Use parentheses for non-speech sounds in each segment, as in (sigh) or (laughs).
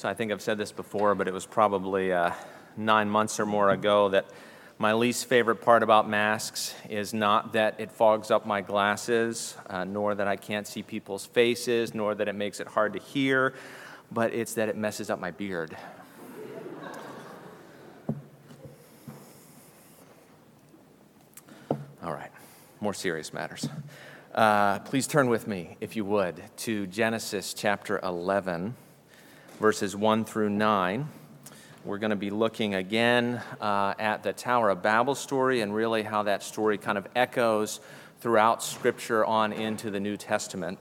So I think I've said this before, but it was probably uh, nine months or more ago that my least favorite part about masks is not that it fogs up my glasses, uh, nor that I can't see people's faces, nor that it makes it hard to hear, but it's that it messes up my beard. All right, more serious matters. Uh, please turn with me, if you would, to Genesis chapter 11 verses 1 through 9. We're going to be looking again uh, at the Tower of Babel story and really how that story kind of echoes throughout Scripture on into the New Testament.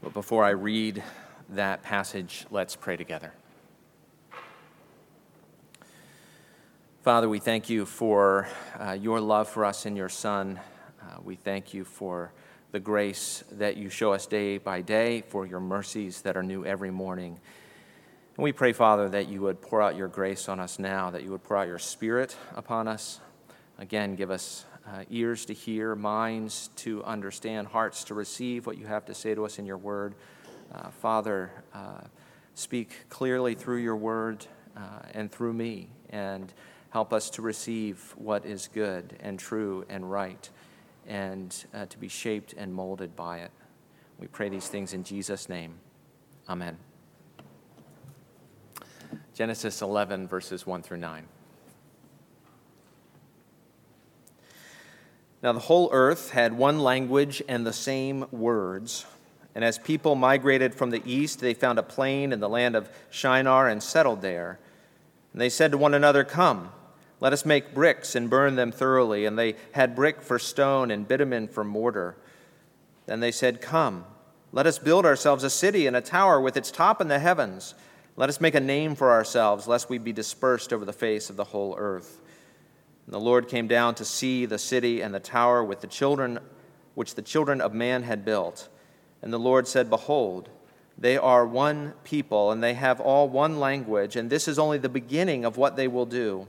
But before I read that passage, let's pray together. Father, we thank you for uh, your love for us in your Son. Uh, we thank you for the grace that you show us day by day, for your mercies that are new every morning. And we pray, Father, that you would pour out your grace on us now, that you would pour out your Spirit upon us. Again, give us uh, ears to hear, minds to understand, hearts to receive what you have to say to us in your word. Uh, Father, uh, speak clearly through your word uh, and through me, and help us to receive what is good and true and right and uh, to be shaped and molded by it. We pray these things in Jesus' name. Amen. Genesis 11, verses 1 through 9. Now, the whole earth had one language and the same words. And as people migrated from the east, they found a plain in the land of Shinar and settled there. And they said to one another, Come let us make bricks and burn them thoroughly. And they had brick for stone and bitumen for mortar. Then they said, Come, let us build ourselves a city and a tower with its top in the heavens. Let us make a name for ourselves, lest we be dispersed over the face of the whole earth. And the Lord came down to see the city and the tower with the children which the children of man had built. And the Lord said, Behold, they are one people, and they have all one language, and this is only the beginning of what they will do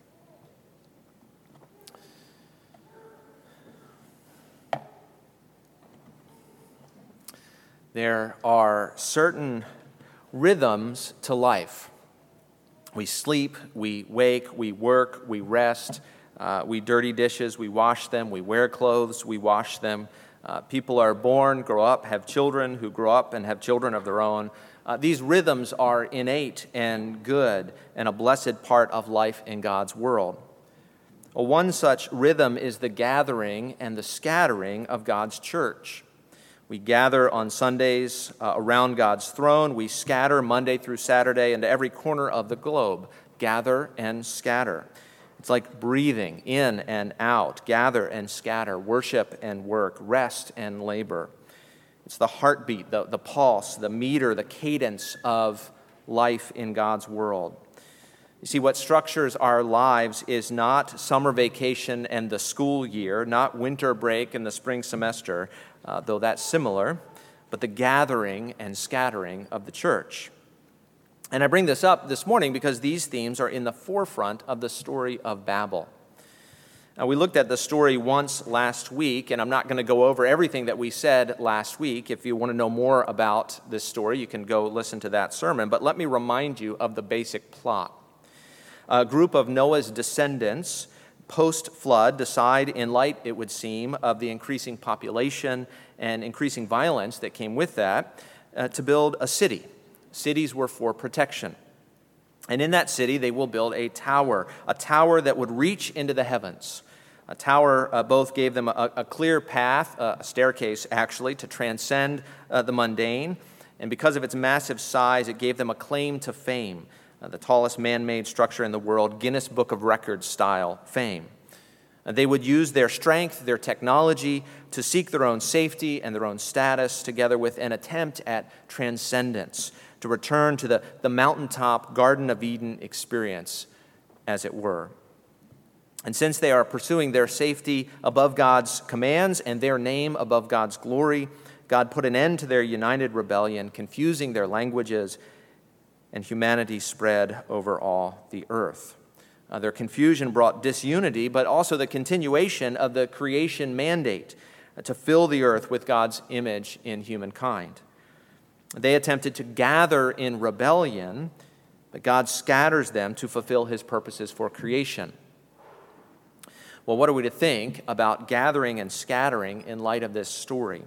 There are certain rhythms to life. We sleep, we wake, we work, we rest, uh, we dirty dishes, we wash them, we wear clothes, we wash them. Uh, people are born, grow up, have children who grow up and have children of their own. Uh, these rhythms are innate and good and a blessed part of life in God's world. Well, one such rhythm is the gathering and the scattering of God's church. We gather on Sundays uh, around God's throne. We scatter Monday through Saturday into every corner of the globe. Gather and scatter. It's like breathing in and out, gather and scatter, worship and work, rest and labor. It's the heartbeat, the, the pulse, the meter, the cadence of life in God's world. You see, what structures our lives is not summer vacation and the school year, not winter break and the spring semester, uh, though that's similar, but the gathering and scattering of the church. And I bring this up this morning because these themes are in the forefront of the story of Babel. Now, we looked at the story once last week, and I'm not going to go over everything that we said last week. If you want to know more about this story, you can go listen to that sermon. But let me remind you of the basic plot a group of Noah's descendants post flood decide, in light, it would seem, of the increasing population and increasing violence that came with that, uh, to build a city. Cities were for protection. And in that city, they will build a tower, a tower that would reach into the heavens. A tower uh, both gave them a, a clear path, uh, a staircase actually, to transcend uh, the mundane. And because of its massive size, it gave them a claim to fame uh, the tallest man made structure in the world, Guinness Book of Records style fame. They would use their strength, their technology to seek their own safety and their own status, together with an attempt at transcendence, to return to the, the mountaintop Garden of Eden experience, as it were. And since they are pursuing their safety above God's commands and their name above God's glory, God put an end to their united rebellion, confusing their languages, and humanity spread over all the earth. Uh, their confusion brought disunity, but also the continuation of the creation mandate to fill the earth with God's image in humankind. They attempted to gather in rebellion, but God scatters them to fulfill his purposes for creation. Well, what are we to think about gathering and scattering in light of this story?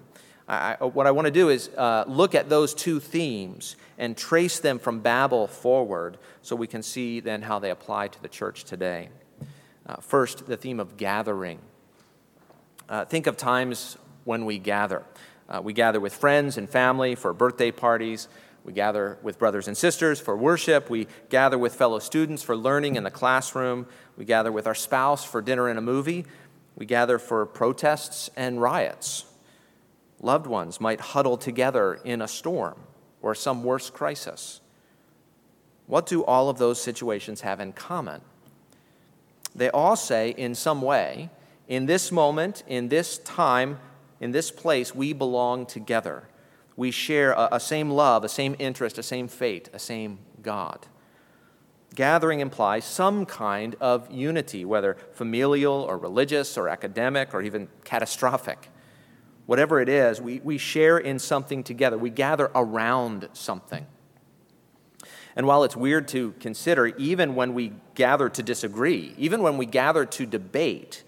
I, what I want to do is uh, look at those two themes and trace them from Babel forward so we can see then how they apply to the church today. Uh, first, the theme of gathering. Uh, think of times when we gather. Uh, we gather with friends and family for birthday parties. We gather with brothers and sisters for worship. We gather with fellow students for learning in the classroom. We gather with our spouse for dinner and a movie. We gather for protests and riots. Loved ones might huddle together in a storm or some worse crisis. What do all of those situations have in common? They all say, in some way, in this moment, in this time, in this place, we belong together. We share a, a, same love, a same interest, a same fate, a same God. Gathering implies some kind of unity, whether familial or religious or academic or even catastrophic. Whatever it is, we, we share in something together. We gather around something. And while it's weird to consider, even when we gather to disagree, even when we gather to debate,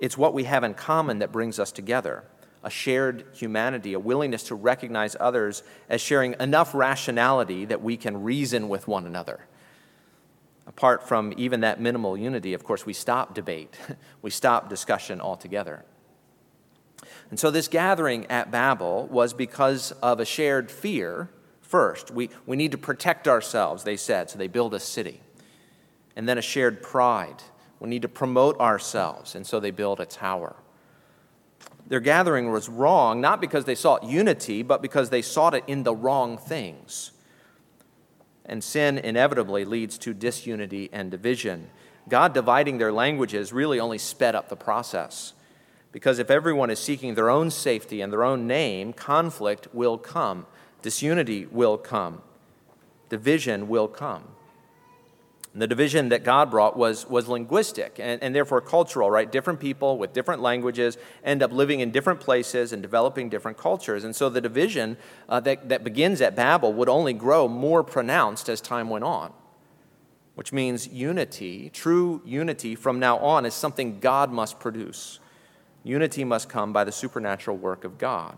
it's what we have in common that brings us together a shared humanity, a willingness to recognize others as sharing enough rationality that we can reason with one another. Apart from even that minimal unity, of course, we stop debate, (laughs) we stop discussion altogether. And so, this gathering at Babel was because of a shared fear first. We, we need to protect ourselves, they said, so they build a city. And then a shared pride. We need to promote ourselves, and so they build a tower. Their gathering was wrong, not because they sought unity, but because they sought it in the wrong things. And sin inevitably leads to disunity and division. God dividing their languages really only sped up the process. Because if everyone is seeking their own safety and their own name, conflict will come, disunity will come, division will come. And the division that God brought was, was linguistic and, and therefore cultural, right? Different people with different languages end up living in different places and developing different cultures. And so the division uh, that, that begins at Babel would only grow more pronounced as time went on, which means unity, true unity from now on, is something God must produce. Unity must come by the supernatural work of God.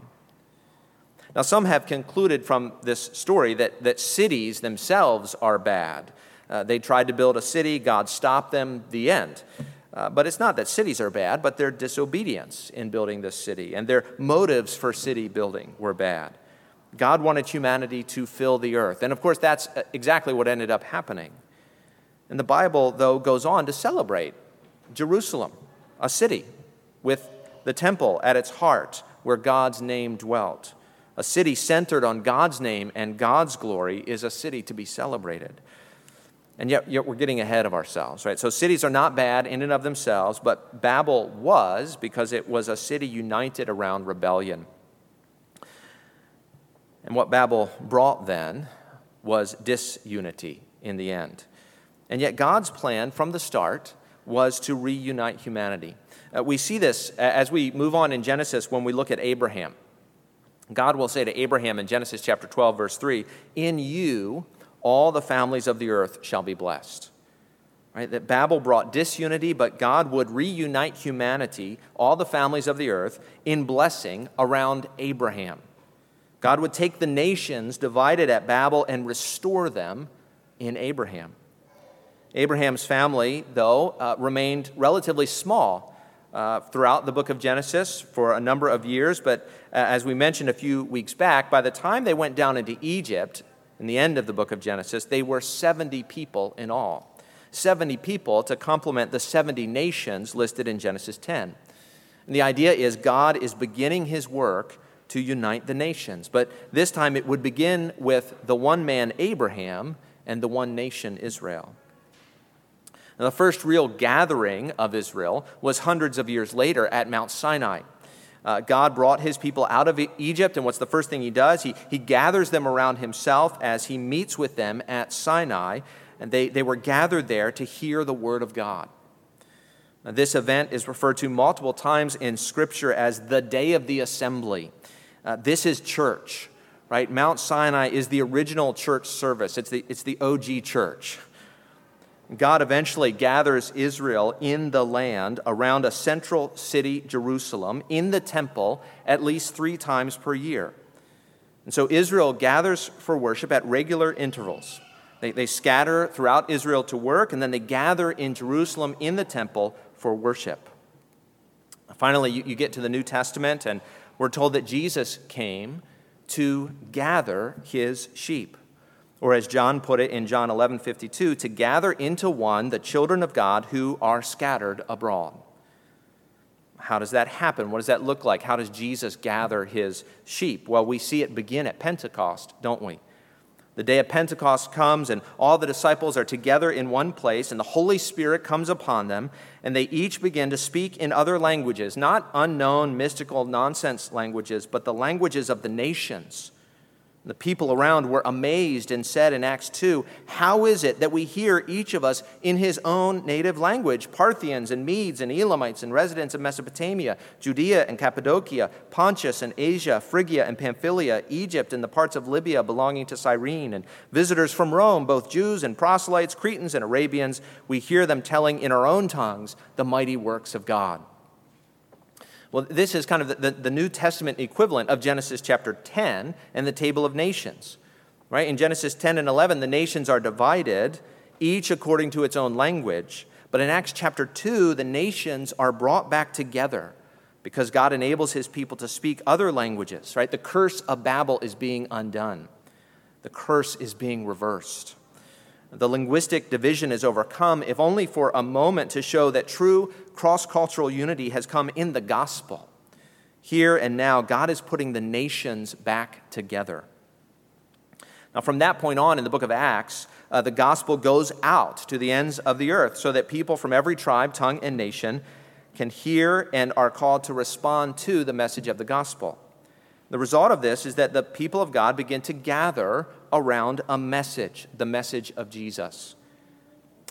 Now, some have concluded from this story that, that cities themselves are bad. Uh, they tried to build a city, God stopped them, the end. Uh, but it's not that cities are bad, but their disobedience in building this city and their motives for city building were bad. God wanted humanity to fill the earth. And of course, that's uh, exactly what ended up happening. And the Bible, though, goes on to celebrate Jerusalem, a city with the temple at its heart, where God's name dwelt. A city centered on God's name and God's glory is a city to be celebrated. And yet, yet, we're getting ahead of ourselves, right? So cities are not bad in and of themselves, but Babel was because it was a city united around rebellion. And what Babel brought then was disunity in the end. And yet, God's plan from the start was to reunite humanity. Uh, we see this as we move on in Genesis when we look at Abraham. God will say to Abraham in Genesis chapter 12, verse 3 In you all the families of the earth shall be blessed. Right? That Babel brought disunity, but God would reunite humanity, all the families of the earth, in blessing around Abraham. God would take the nations divided at Babel and restore them in Abraham. Abraham's family, though, uh, remained relatively small uh, throughout the book of Genesis for a number of years. But uh, as we mentioned a few weeks back, by the time they went down into Egypt, in the end of the book of Genesis, they were 70 people in all. 70 people to complement the 70 nations listed in Genesis 10. And the idea is God is beginning his work to unite the nations. But this time it would begin with the one man, Abraham, and the one nation, Israel. Now, the first real gathering of Israel was hundreds of years later at Mount Sinai. Uh, God brought his people out of Egypt, and what's the first thing he does? He, he gathers them around himself as he meets with them at Sinai, and they, they were gathered there to hear the word of God. Now, this event is referred to multiple times in Scripture as the day of the assembly. Uh, this is church, right? Mount Sinai is the original church service, it's the, it's the OG church. God eventually gathers Israel in the land around a central city, Jerusalem, in the temple at least three times per year. And so Israel gathers for worship at regular intervals. They, they scatter throughout Israel to work, and then they gather in Jerusalem in the temple for worship. Finally, you, you get to the New Testament, and we're told that Jesus came to gather his sheep or as John put it in John 11 52, to gather into one the children of God who are scattered abroad. How does that happen? What does that look like? How does Jesus gather his sheep? Well, we see it begin at Pentecost, don't we? The day of Pentecost comes, and all the disciples are together in one place, and the Holy Spirit comes upon them, and they each begin to speak in other languages, not unknown, mystical, nonsense languages, but the languages of the nations the people around were amazed and said in Acts 2, How is it that we hear each of us in his own native language? Parthians and Medes and Elamites and residents of Mesopotamia, Judea and Cappadocia, Pontus and Asia, Phrygia and Pamphylia, Egypt and the parts of Libya belonging to Cyrene, and visitors from Rome, both Jews and proselytes, Cretans and Arabians. We hear them telling in our own tongues the mighty works of God. Well, this is kind of the, the, the, New Testament equivalent of Genesis chapter 10 and the table of nations. Right? In Genesis 10 and 11, the nations are divided, each according to its own language. But in Acts chapter 2, the nations are brought back together because God enables his people to speak other languages, right? The curse of Babel is being undone. The curse is being reversed. The linguistic division is overcome, if only for a moment, to show that true cross cultural unity has come in the gospel. Here and now, God is putting the nations back together. Now, from that point on in the book of Acts, uh, the gospel goes out to the ends of the earth so that people from every tribe, tongue, and nation can hear and are called to respond to the message of the gospel. The result of this is that the people of God begin to gather around a message, the message of Jesus.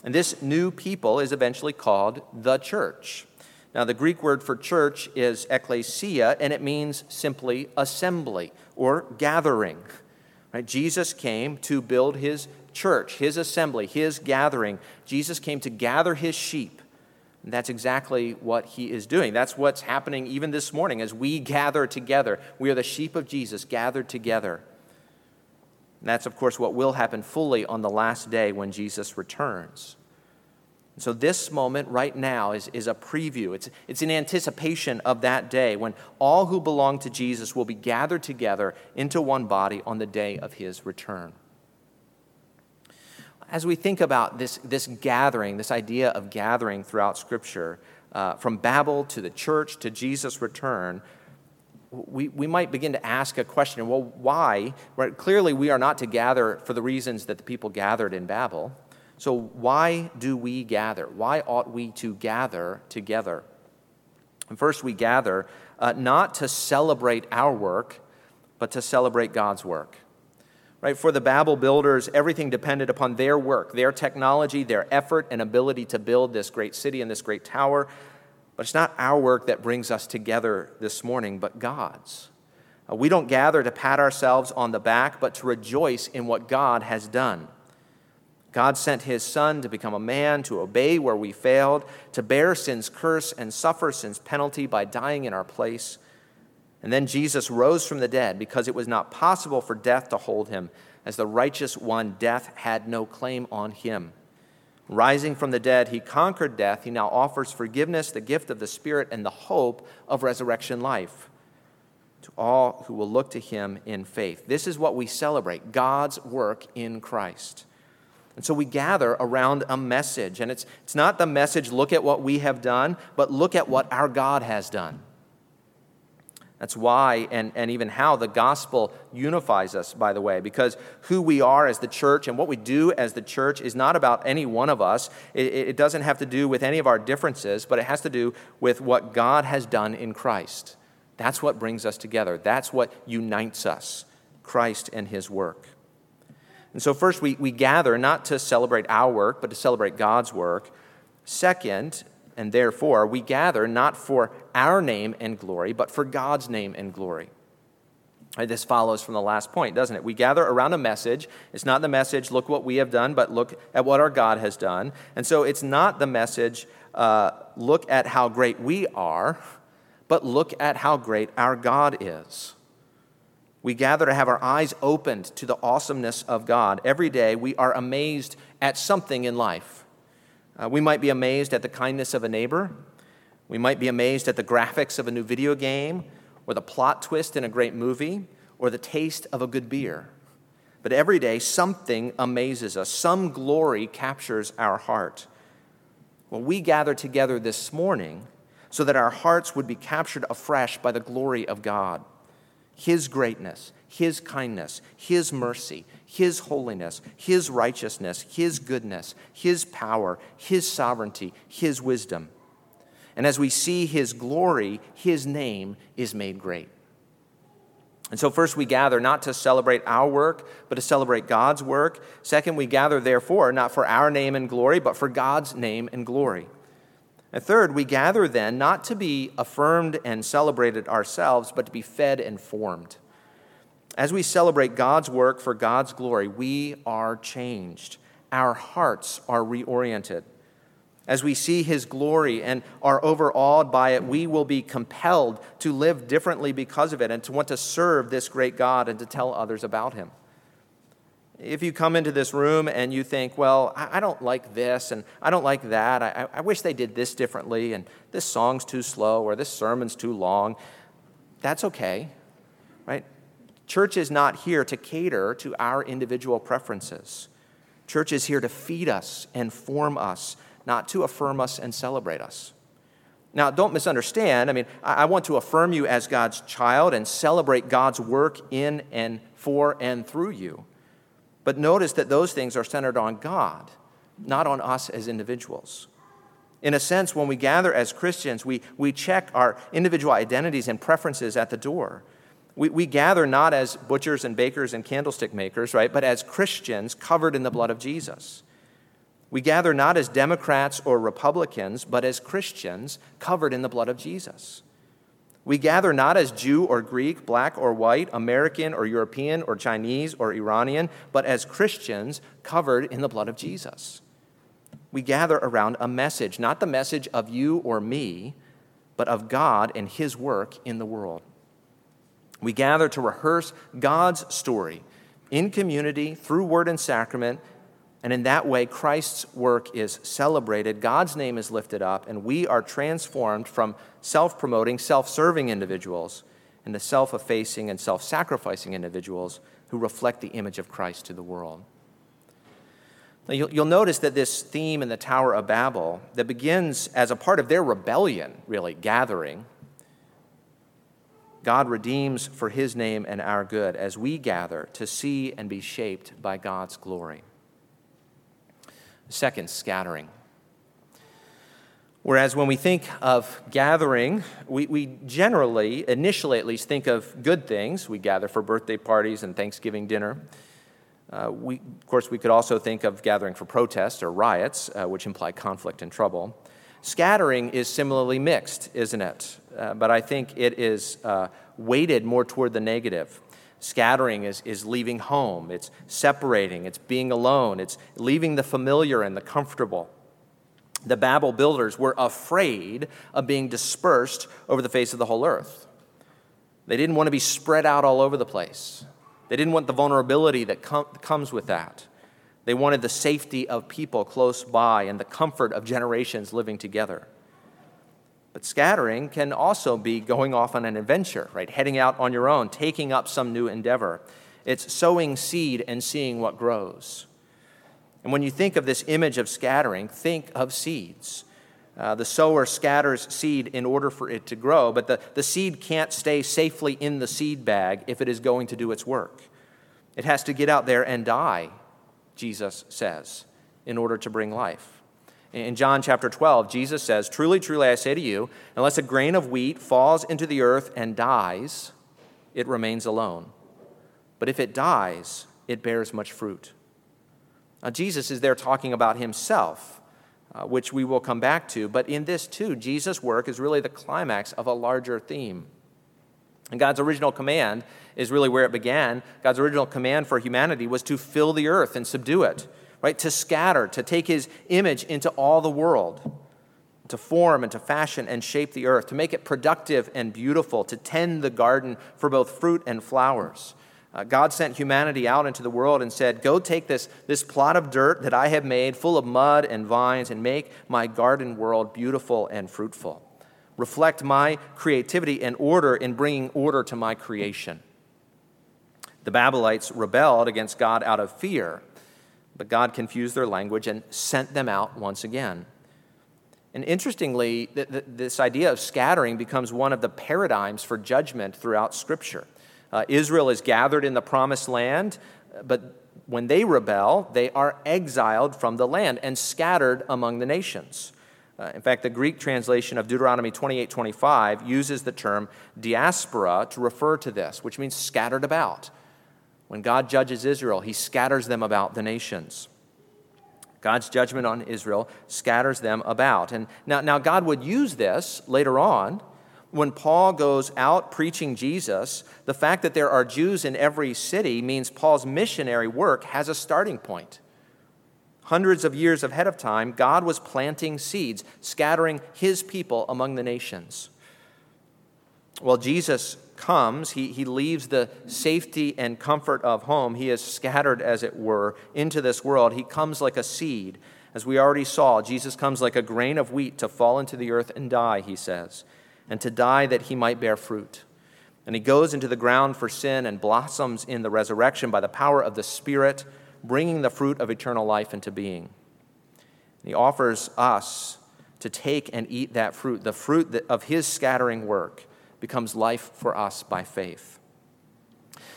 And this new people is eventually called the church. Now, the Greek word for church is ekklesia, and it means simply assembly or gathering. Right? Jesus came to build his church, his assembly, his gathering. Jesus came to gather his sheep. And that's exactly what he is doing. That's what's happening even this morning as we gather together. We are the sheep of Jesus gathered together. And that's, of course, what will happen fully on the last day when Jesus returns. And so, this moment right now is, is a preview. It's, it's an anticipation of that day when all who belong to Jesus will be gathered together into one body on the day of his return as we think about this, this gathering, this idea of gathering throughout Scripture, uh, from Babel to the church to Jesus' return, we, we might begin to ask a question well, why? Right, clearly, we are not to gather for the reasons that the people gathered in Babel. So, why do we gather? Why ought we to gather together? And first, we gather uh, not to celebrate our work, but to celebrate God's work. Right? For the Babel builders, everything depended upon their work, their technology, their effort and ability to build this great city and this great tower. But it's not our work that brings us together this morning, but God's. Uh, we don't gather to pat ourselves on the back, but to rejoice in what God has done. God sent his Son to become a man, to obey where we failed, to bear sin's curse and suffer sin's penalty by dying in our place and then Jesus rose from the dead because it was not possible for death to hold him. As the righteous one, death had no claim on him. Rising from the dead, he conquered death. He now offers forgiveness, the gift of the Spirit, and the hope of resurrection life to all who will look to him in faith. This is what we celebrate God's work in Christ. And so we gather around a message. And it's, it's not the message, look at what we have done, but look at what our God has done. That's why and, and even how the gospel unifies us, by the way, because who we are as the church and what we do as the church is not about any one of us. It, it doesn't have to do with any of our differences, but it has to do with what God has done in Christ. That's what brings us together, that's what unites us Christ and his work. And so, first, we, we gather not to celebrate our work, but to celebrate God's work. Second, and therefore, we gather not for our name and glory, but for God's name and glory. This follows from the last point, doesn't it? We gather around a message. It's not the message, look what we have done, but look at what our God has done. And so it's not the message, uh, look at how great we are, but look at how great our God is. We gather to have our eyes opened to the awesomeness of God. Every day we are amazed at something in life. Uh, we might be amazed at the kindness of a neighbor. We might be amazed at the graphics of a new video game, or the plot twist in a great movie, or the taste of a good beer. But every day, something amazes us, some glory captures our heart. Well, we gather together this morning so that our hearts would be captured afresh by the glory of God, His greatness, His kindness, His mercy, his holiness, His righteousness, His goodness, His power, His sovereignty, His wisdom. And as we see His glory, His name is made great. And so, first, we gather not to celebrate our work, but to celebrate God's work. Second, we gather, therefore, not for our name and glory, but for God's name and glory. And third, we gather then not to be affirmed and celebrated ourselves, but to be fed and formed. As we celebrate God's work for God's glory, we are changed. Our hearts are reoriented. As we see his glory and are overawed by it, we will be compelled to live differently because of it and to want to serve this great God and to tell others about him. If you come into this room and you think, well, I don't like this and I don't like that, I, I wish they did this differently, and this song's too slow or this sermon's too long, that's okay, right? Church is not here to cater to our individual preferences. Church is here to feed us and form us, not to affirm us and celebrate us. Now, don't misunderstand. I mean, I want to affirm you as God's child and celebrate God's work in and for and through you. But notice that those things are centered on God, not on us as individuals. In a sense, when we gather as Christians, we, we check our individual identities and preferences at the door. We, we gather not as butchers and bakers and candlestick makers, right, but as Christians covered in the blood of Jesus. We gather not as Democrats or Republicans, but as Christians covered in the blood of Jesus. We gather not as Jew or Greek, black or white, American or European or Chinese or Iranian, but as Christians covered in the blood of Jesus. We gather around a message, not the message of you or me, but of God and His work in the world. We gather to rehearse God's story in community through word and sacrament. And in that way, Christ's work is celebrated, God's name is lifted up, and we are transformed from self promoting, self serving individuals into self effacing and self sacrificing individuals who reflect the image of Christ to the world. Now, you'll, you'll, notice that this theme in the Tower of Babel, that begins as a part of their rebellion, really, gathering, God redeems for his name and our good as we gather to see and be shaped by God's glory. Second, scattering. Whereas when we think of gathering, we, we generally, initially at least, think of good things. We gather for birthday parties and Thanksgiving dinner. Uh, we, of course, we could also think of gathering for protests or riots, uh, which imply conflict and trouble. Scattering is similarly mixed, isn't it? Uh, but I think it is uh, weighted more toward the negative. Scattering is, is leaving home, it's separating, it's being alone, it's leaving the familiar and the comfortable. The Babel builders were afraid of being dispersed over the face of the whole earth. They didn't want to be spread out all over the place. They didn't want the vulnerability that com- comes with that. They wanted the safety of people close by and the comfort of generations living together. But scattering can also be going off on an adventure, right? Heading out on your own, taking up some new endeavor. It's sowing seed and seeing what grows. And when you think of this image of scattering, think of seeds. Uh, the sower scatters seed in order for it to grow, but the, the seed can't stay safely in the seed bag if it is going to do its work. It has to get out there and die, Jesus says, in order to bring life. In John chapter 12, Jesus says, Truly, truly, I say to you, unless a grain of wheat falls into the earth and dies, it remains alone. But if it dies, it bears much fruit. Now, Jesus is there talking about himself, uh, which we will come back to. But in this, too, Jesus' work is really the climax of a larger theme. And God's original command is really where it began. God's original command for humanity was to fill the earth and subdue it right? To scatter, to take his image into all the world, to form and to fashion and shape the earth, to make it productive and beautiful, to tend the garden for both fruit and flowers. Uh, God sent humanity out into the world and said, Go take this, this plot of dirt that I have made, full of mud and vines, and make my garden world beautiful and fruitful. Reflect my creativity and order in bringing order to my creation. The Babylonites rebelled against God out of fear. But God confused their language and sent them out once again. And interestingly, th- th- this idea of scattering becomes one of the paradigms for judgment throughout Scripture. Uh, Israel is gathered in the promised land, but when they rebel, they are exiled from the land and scattered among the nations. Uh, in fact, the Greek translation of Deuteronomy 28 25 uses the term diaspora to refer to this, which means scattered about. When God judges Israel, he scatters them about the nations. God's judgment on Israel scatters them about. And now, now God would use this later on when Paul goes out preaching Jesus. The fact that there are Jews in every city means Paul's missionary work has a starting point. Hundreds of years ahead of time, God was planting seeds, scattering his people among the nations. Well, Jesus comes, he, he leaves the safety and comfort of home. He is scattered, as it were, into this world. He comes like a seed. As we already saw, Jesus comes like a grain of wheat to fall into the earth and die, he says, and to die that he might bear fruit. And he goes into the ground for sin and blossoms in the resurrection by the power of the Spirit, bringing the fruit of eternal life into being. He offers us to take and eat that fruit, the fruit of his scattering work becomes life for us by faith.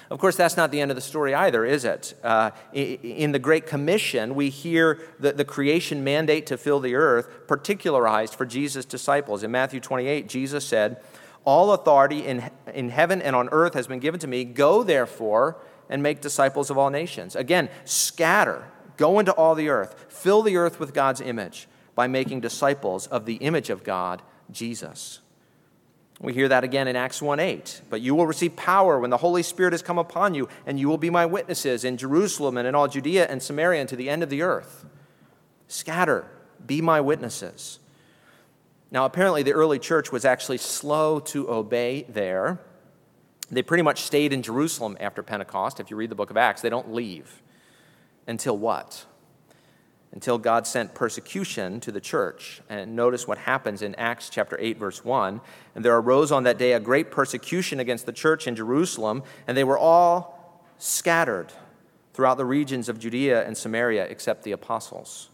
Of course, that's not the end of the story either, is it? Uh, in the Great Commission, we hear the, the creation mandate to fill the earth particularized for Jesus' disciples. In Matthew 28, Jesus said, All authority in, in heaven and on earth has been given to me. Go, therefore, and make disciples of all nations. Again, scatter, go into all the earth, fill the earth with God's image by making disciples of the image of God, Jesus. We hear that again in Acts 1 8. But you will receive power when the Holy Spirit has come upon you, and you will be my witnesses in Jerusalem and in all Judea and Samaria and to the end of the earth. Scatter, be my witnesses. Now, apparently, the early church was actually slow to obey there. They pretty much stayed in Jerusalem after Pentecost. If you read the book of Acts, they don't leave. Until what? until God sent persecution to the church. And notice what happens in Acts chapter 8 verse 1. And there arose on that day a great persecution against the church in Jerusalem, and they were all scattered throughout the regions of Judea and Samaria except the apostles.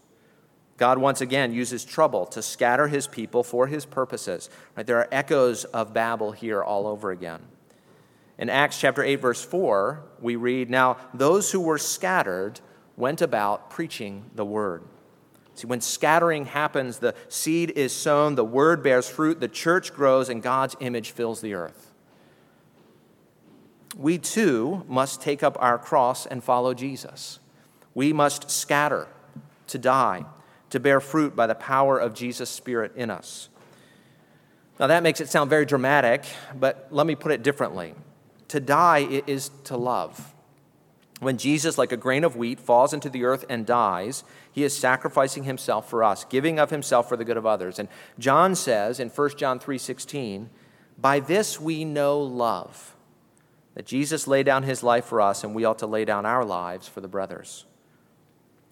God once again uses trouble to scatter his people for his purposes. Right? There are echoes of Babel here all over again. In Acts chapter 8 verse 4, we read, "Now those who were scattered went about preaching the word. See, when scattering happens, the seed is sown, the word bears fruit, the church grows, and God's image fills the earth. We too must take up our cross and follow Jesus. We must scatter to die, to bear fruit by the power of Jesus' Spirit in us. Now, that makes it sound very dramatic, but let me put it differently. To die is to love. When Jesus, like a grain of wheat, falls into the earth and dies, he is sacrificing himself for us, giving of himself for the good of others. And John says in 1 John 3:16, "By this we know love, that Jesus laid down his life for us, and we ought to lay down our lives for the brothers."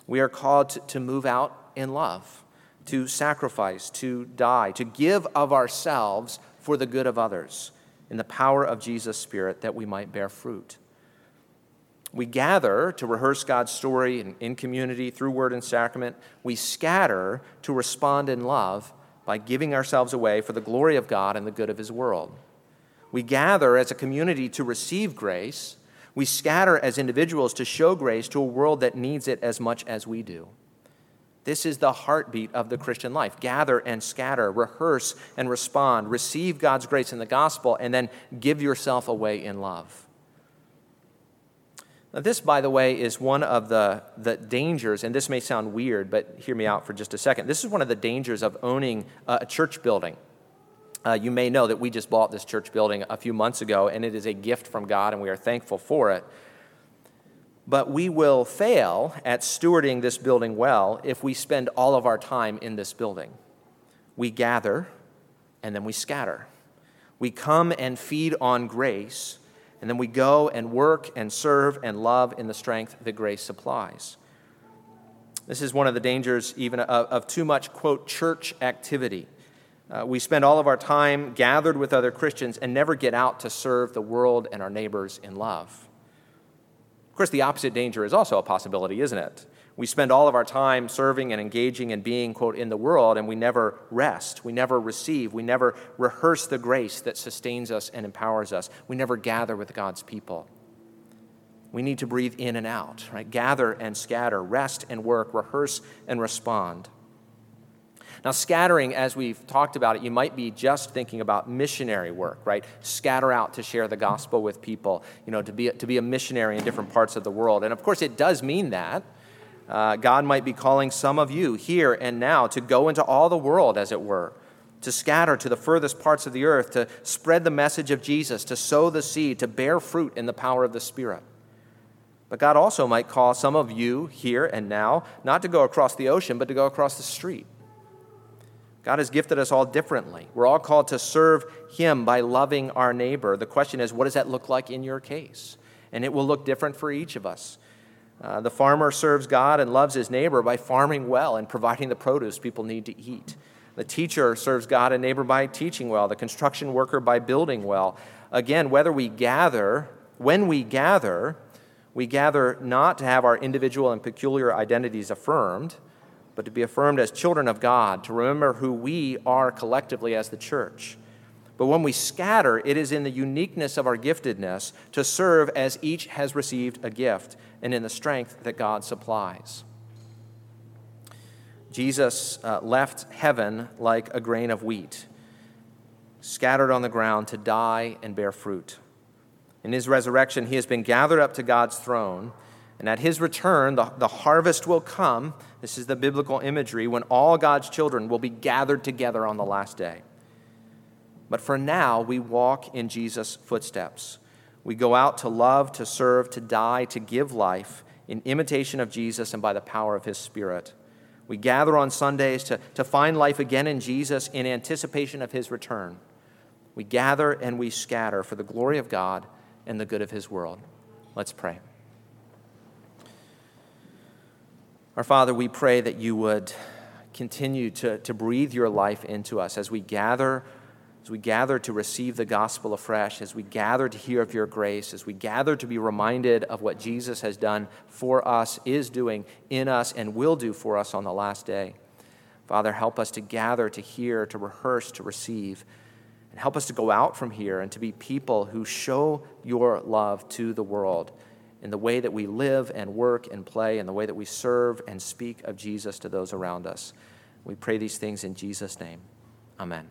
We are called to, to move out in love, to sacrifice, to die, to give of ourselves for the good of others, in the power of Jesus' Spirit, that we might bear fruit. We gather to rehearse God's story in, in community through word and sacrament. We scatter to respond in love by giving ourselves away for the glory of God and the good of His world. We gather as a community to receive grace. We scatter as individuals to show grace to a world that needs it as much as we do. This is the heartbeat of the Christian life. Gather and scatter, rehearse and respond, receive God's grace in the gospel, and then give yourself away in love. Now, this, by the way, is one of the, the dangers, and this may sound weird, but hear me out for just a second. This is one of the dangers of owning a church building. Uh, you may know that we just bought this church building a few months ago, and it is a gift from God, and we are thankful for it. But we will fail at stewarding this building well if we spend all of our time in this building. We gather, and then we scatter. We come and feed on grace and then we go and work and serve and love in the strength that grace supplies. This is one of the dangers, even of, of too much, quote, church activity. Uh, we spend all of our time gathered with other Christians and never get out to serve the world and our neighbors in love. Of course, the opposite danger is also a possibility, isn't it? We spend all of our time serving and engaging and being, quote, in the world, and we never rest. We never receive. We never rehearse the grace that sustains us and empowers us. We never gather with God's people. We need to breathe in and out, right? Gather and scatter, rest and work, rehearse and respond. Now, scattering, as we've talked about it, you might be just thinking about missionary work, right? Scatter out to share the gospel with people, you know, to be, to be a missionary in different parts of the world. And of course, it does mean that. Uh, God might be calling some of you here and now to go into all the world, as it were, to scatter to the furthest parts of the earth, to spread the message of Jesus, to sow the seed, to bear fruit in the power of the Spirit. But God also might call some of you here and now not to go across the ocean, but to go across the street. God has gifted us all differently. We're all called to serve Him by loving our neighbor. The question is, what does that look like in your case? And it will look different for each of us. Uh, the farmer serves God and loves his neighbor by farming well and providing the produce people need to eat. The teacher serves God and neighbor by teaching well, the construction worker by building well. Again, whether we gather, when we gather, we gather not to have our individual and peculiar identities affirmed, but to be affirmed as children of God, to remember who we are collectively as the church. But when we scatter, it is in the uniqueness of our giftedness to serve as each has received a gift and in the strength that God supplies. Jesus uh, left heaven like a grain of wheat, scattered on the ground to die and bear fruit. In his resurrection, he has been gathered up to God's throne, and at his return, the, the harvest will come. This is the biblical imagery when all God's children will be gathered together on the last day. But for now, we walk in Jesus' footsteps. We go out to love, to serve, to die, to give life in imitation of Jesus and by the power of his Spirit. We gather on Sundays to, to find life again in Jesus in anticipation of his return. We gather and we scatter for the glory of God and the good of his world. Let's pray. Our Father, we pray that you would continue to, to breathe your life into us as we gather as we gather to receive the gospel afresh, as we gather to hear of your grace, as we gather to be reminded of what Jesus has done for us, is doing in us, and will do for us on the last day. Father, help us to gather, to hear, to rehearse, to receive, and help us to go out from here and to be people who show your love to the world in the way that we live and work and play, in the way that we serve and speak of Jesus to those around us. We pray these things in Jesus' name. Amen.